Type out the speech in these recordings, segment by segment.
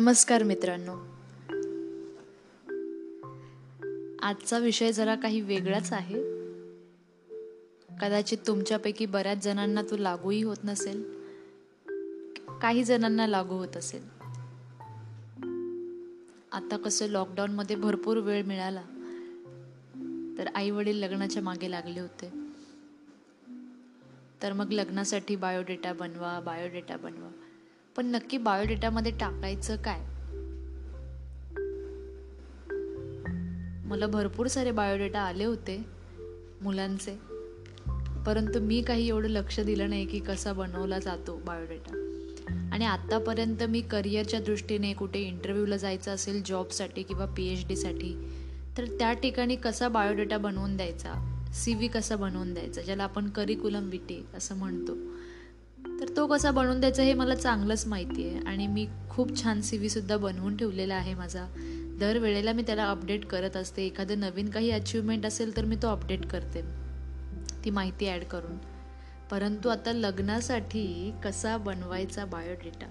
नमस्कार मित्रांनो. आजचा विषय जरा काही वेगळाच आहे. कदाचित तुमच्यापैकी बऱ्याच जणांना तो लागूही होत नसेल. काही जणांना लागू होत असेल. आता कसं लॉकडाऊनमध्ये भरपूर वेळ मिळाला तर आई वडील लग्नाच्या मागे लागले होते. तर मग लग्नासाठी बायोडेटा बनवा बायोडेटा बनवा. पण नक्की बायोडेटामध्ये टाकायचं काय? मला भरपूर सारे बायोडेटा आले होते मुलांचे. परंतु मी काही एवढं लक्ष दिलं नाही की कसा बनवला जातो बायोडेटा. आणि आत्तापर्यंत मी करिअरच्या दृष्टीने कुठे इंटरव्ह्यूला जायचं असेल जॉबसाठी किंवा पी एच डीसाठी तर त्या ठिकाणी कसा बायोडेटा बनवून द्यायचा? सी व्ही कसा बनवून द्यायचा? ज्याला आपण करिक्युलम विटे असं म्हणतो. तो कसा बनवून द्यायचा हे मला चांगलंच माहिती आहे. आणि मी खूप छान सी व्हीसुद्धा बनवून ठेवलेला आहे माझा. दरवेळेला मी त्याला अपडेट करत असते. एखादं नवीन काही अचिव्हमेंट असेल तर मी तो अपडेट करते. ती माहिती ॲड करून. परंतु आता लग्नासाठी कसा बनवायचा बायोडेटा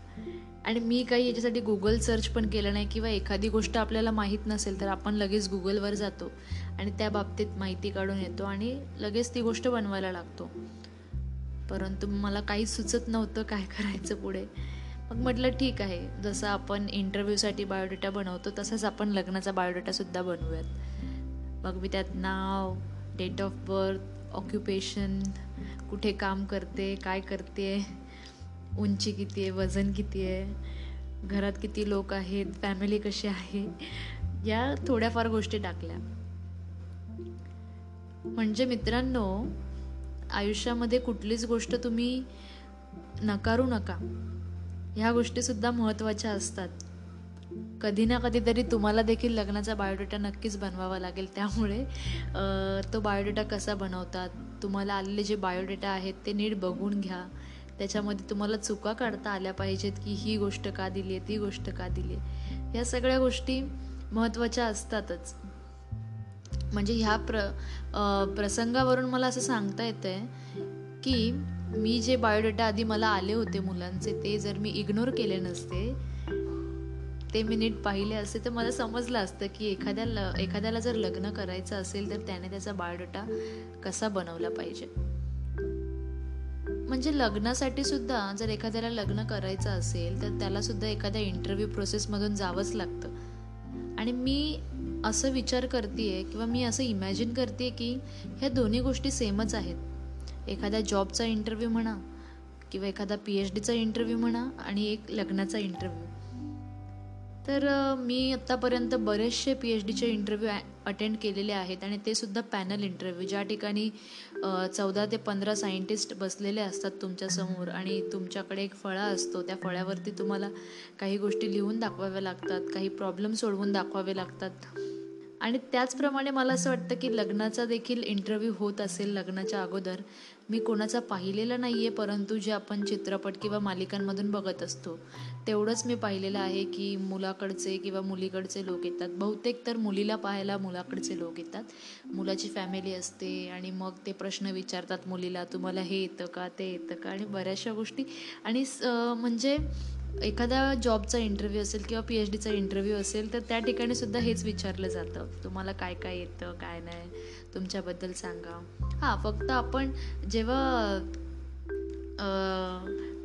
आणि मी काही याच्यासाठी गुगल सर्च पण केलं नाही किंवा एखादी गोष्ट आपल्याला माहीत नसेल तर आपण लगेच गुगलवर जातो. आणि त्या बाबतीत माहिती काढून येतो आणि लगेच ती गोष्ट बनवायला लागतो. परंतु मला काही सुचत नव्हतं काय करायचं पुढे. मग म्हटलं ठीक आहे. जसं आपण इंटरव्ह्यूसाठी बायोडेटा बनवतो तसंच आपण लग्नाचा बायोडेटासुद्धा बनवूयात. मग मी त्यात नाव डेट ऑफ बर्थ ऑक्युपेशन कुठे काम करते काय करते उंची किती आहे वजन किती आहे घरात किती लोक आहेत फॅमिली कशी आहे या थोड्याफार गोष्टी टाकल्या. म्हणजे मित्रांनो आयुष्यामध्ये कुठलीच गोष्ट तुम्ही नकारू नका. ह्या गोष्टीसुद्धा महत्त्वाच्या असतात. कधी ना कधीतरी तुम्हाला देखील लग्नाचा बायोडेटा नक्कीच बनवावा लागेल. त्यामुळे तो बायोडेटा कसा बनवतात तुम्हाला आलेले जे बायोडेटा आहेत ते नीट बघून घ्या. त्याच्यामध्ये तुम्हाला चुका काढता आल्या पाहिजेत की ही गोष्ट का दिली आहे ती गोष्ट का दिली आहे या सगळ्या गोष्टी महत्त्वाच्या असतातच. म्हणजे ह्या प्र प्रसंगावरून मला असं सांगता येतं आहे की मी जे बायोडेटा आधी मला आले होते मुलांचे ते जर मी इग्नोर केले नसते ते मी नीट पाहिले असते तर मला समजलं असतं की एखाद्या ल एखाद्याला जर लग्न करायचं असेल तर त्याने त्याचा बायोडेटा कसा बनवला पाहिजे. म्हणजे लग्नासाठी सुद्धा जर एखाद्याला लग्न करायचं असेल तर त्याला सुद्धा एखाद्या इंटरव्ह्यू प्रोसेसमधून जावंच लागतं. आणि मी असं विचार करते किंवा मी असं इमॅजिन करते की ह्या दोन्ही गोष्टी सेमच आहेत. एखाद्या जॉबचा इंटरव्ह्यू म्हणा किंवा एखादा पी एच डीचा इंटरव्ह्यू म्हणा आणि एक लग्नाचा इंटरव्ह्यू तर मी आत्तापर्यंत बरेचसे पी एच डीचे इंटरव्ह्यू अटेंड केलेले आहेत आणि ते सुद्धा पॅनल इंटरव्ह्यू ज्या ठिकाणी चौदा ते पंधरा सायंटिस्ट बसलेले असतात तुमच्यासमोर आणि तुमच्याकडे एक फळा असतो. त्या फळ्यावरती तुम्हाला काही गोष्टी लिहून दाखवाव्या लागतात काही प्रॉब्लेम सोडवून दाखवावे लागतात. आणि त्याचप्रमाणे मला असं वाटतं की लग्नाचा देखील इंटरव्ह्यू होत असेल लग्नाच्या अगोदर. मी कोणाचा पाहिलेला नाही आहे परंतु जे आपण चित्रपट किंवा मालिकांमधून बघत असतो तेवढंच मी पाहिलेलं आहे की मुलाकडचे किंवा मुलीकडचे लोक येतात. बहुतेक तर मुलीला पाहायला मुलाकडचे लोक येतात. मुलाची फॅमिली असते आणि मग ते प्रश्न विचारतात मुलीला तुम्हाला हे येतं का? ते येतं का? आणि बऱ्याचशा गोष्टी. आणि म्हणजे एखादा जॉबचा इंटरव्ह्यू असेल किंवा पी एच डीचा इंटरव्ह्यू असेल तर त्या ठिकाणी सुद्धा हेच विचारलं जातं. तुम्हाला काय काय येतं काय नाही तुमच्याबद्दल सांगा. हां फक्त आपण जेव्हा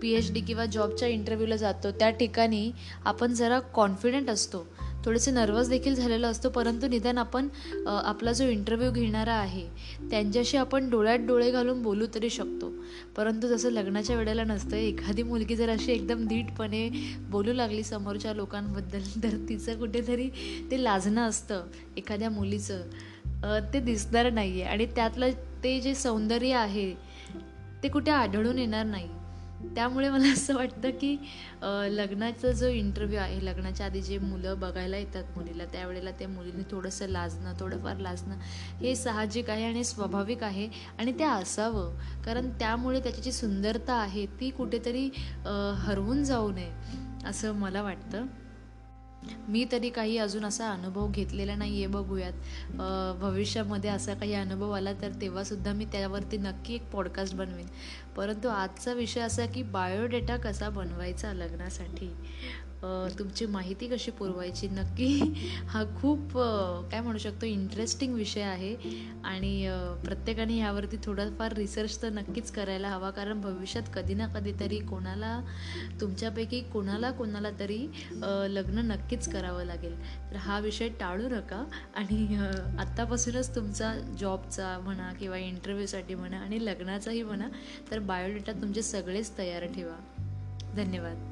पी एच डी किंवा जॉबच्या इंटरव्ह्यूला जातो त्या ठिकाणी आपण जरा कॉन्फिडंट असतो. थोडेसे नर्वस देखील झालेलं असतो परंतु निदान आपण आपला जो इंटरव्ह्यू घेणारा आहे त्यांच्याशी आपण डोळ्यात डोळे घालून बोलू तरी शकतो. परंतु जसं लग्नाच्या वेळेला नसतं एखादी मुलगी जर अशी एकदम धीटपणे बोलू लागली समोरच्या लोकांबद्दल तर तिचं कुठेतरी ते लाजणं असतं एखाद्या मुलीचं. ते दिसणार नाही आहे आणि त्यातलं ते जे सौंदर्य आहे ते कुठे आढळून येणार नाही. त्यामुळे मला असं वाटतं की लग्नाचा जो इंटरव्ह्यू आहे लग्नाच्या आधी जे मुलं बघायला येतात मुलीला त्यावेळेला त्या मुलीने थोडंसं लाजणं थोडंफार लाजणं हे साहजिक आहे आणि स्वाभाविक आहे आणि ते असावं. कारण त्यामुळे त्याची जी सुंदरता आहे ती कुठेतरी हरवून जाऊ नये असं मला वाटतं. मी तरी काही अजून असा अनुभव घेतलेला नाही आहे बघूयात भविष्यामध्ये असा काही अनुभव आला तर तेव्हासुद्धा मी त्यावरती नक्की एक पॉडकास्ट बनवेन. परंतु आजचा विषय असा की बायोडेटा कसा बनवायचा लग्नासाठी? तुमची माहिती कशी पुरवायची? नक्की हा खूप काय म्हणू शकतो इंटरेस्टिंग विषय आहे. आणि प्रत्येकाने ह्यावरती थोडाफार रिसर्च तर नक्कीच करायला हवा कारण भविष्यात कधी ना कधीतरी कोणाला तुमच्यापैकी कोणाला कोणाला तरी लग्न नक्कीच करावं लागेल. तर हा विषय टाळू नका. आणि आत्तापासूनच तुमचा जॉबचा म्हणा किंवा इंटरव्ह्यूसाठी म्हणा आणि लग्नाचाही म्हणा तर बायोडेटा तुमचे सगळेच तयार ठेवा. धन्यवाद.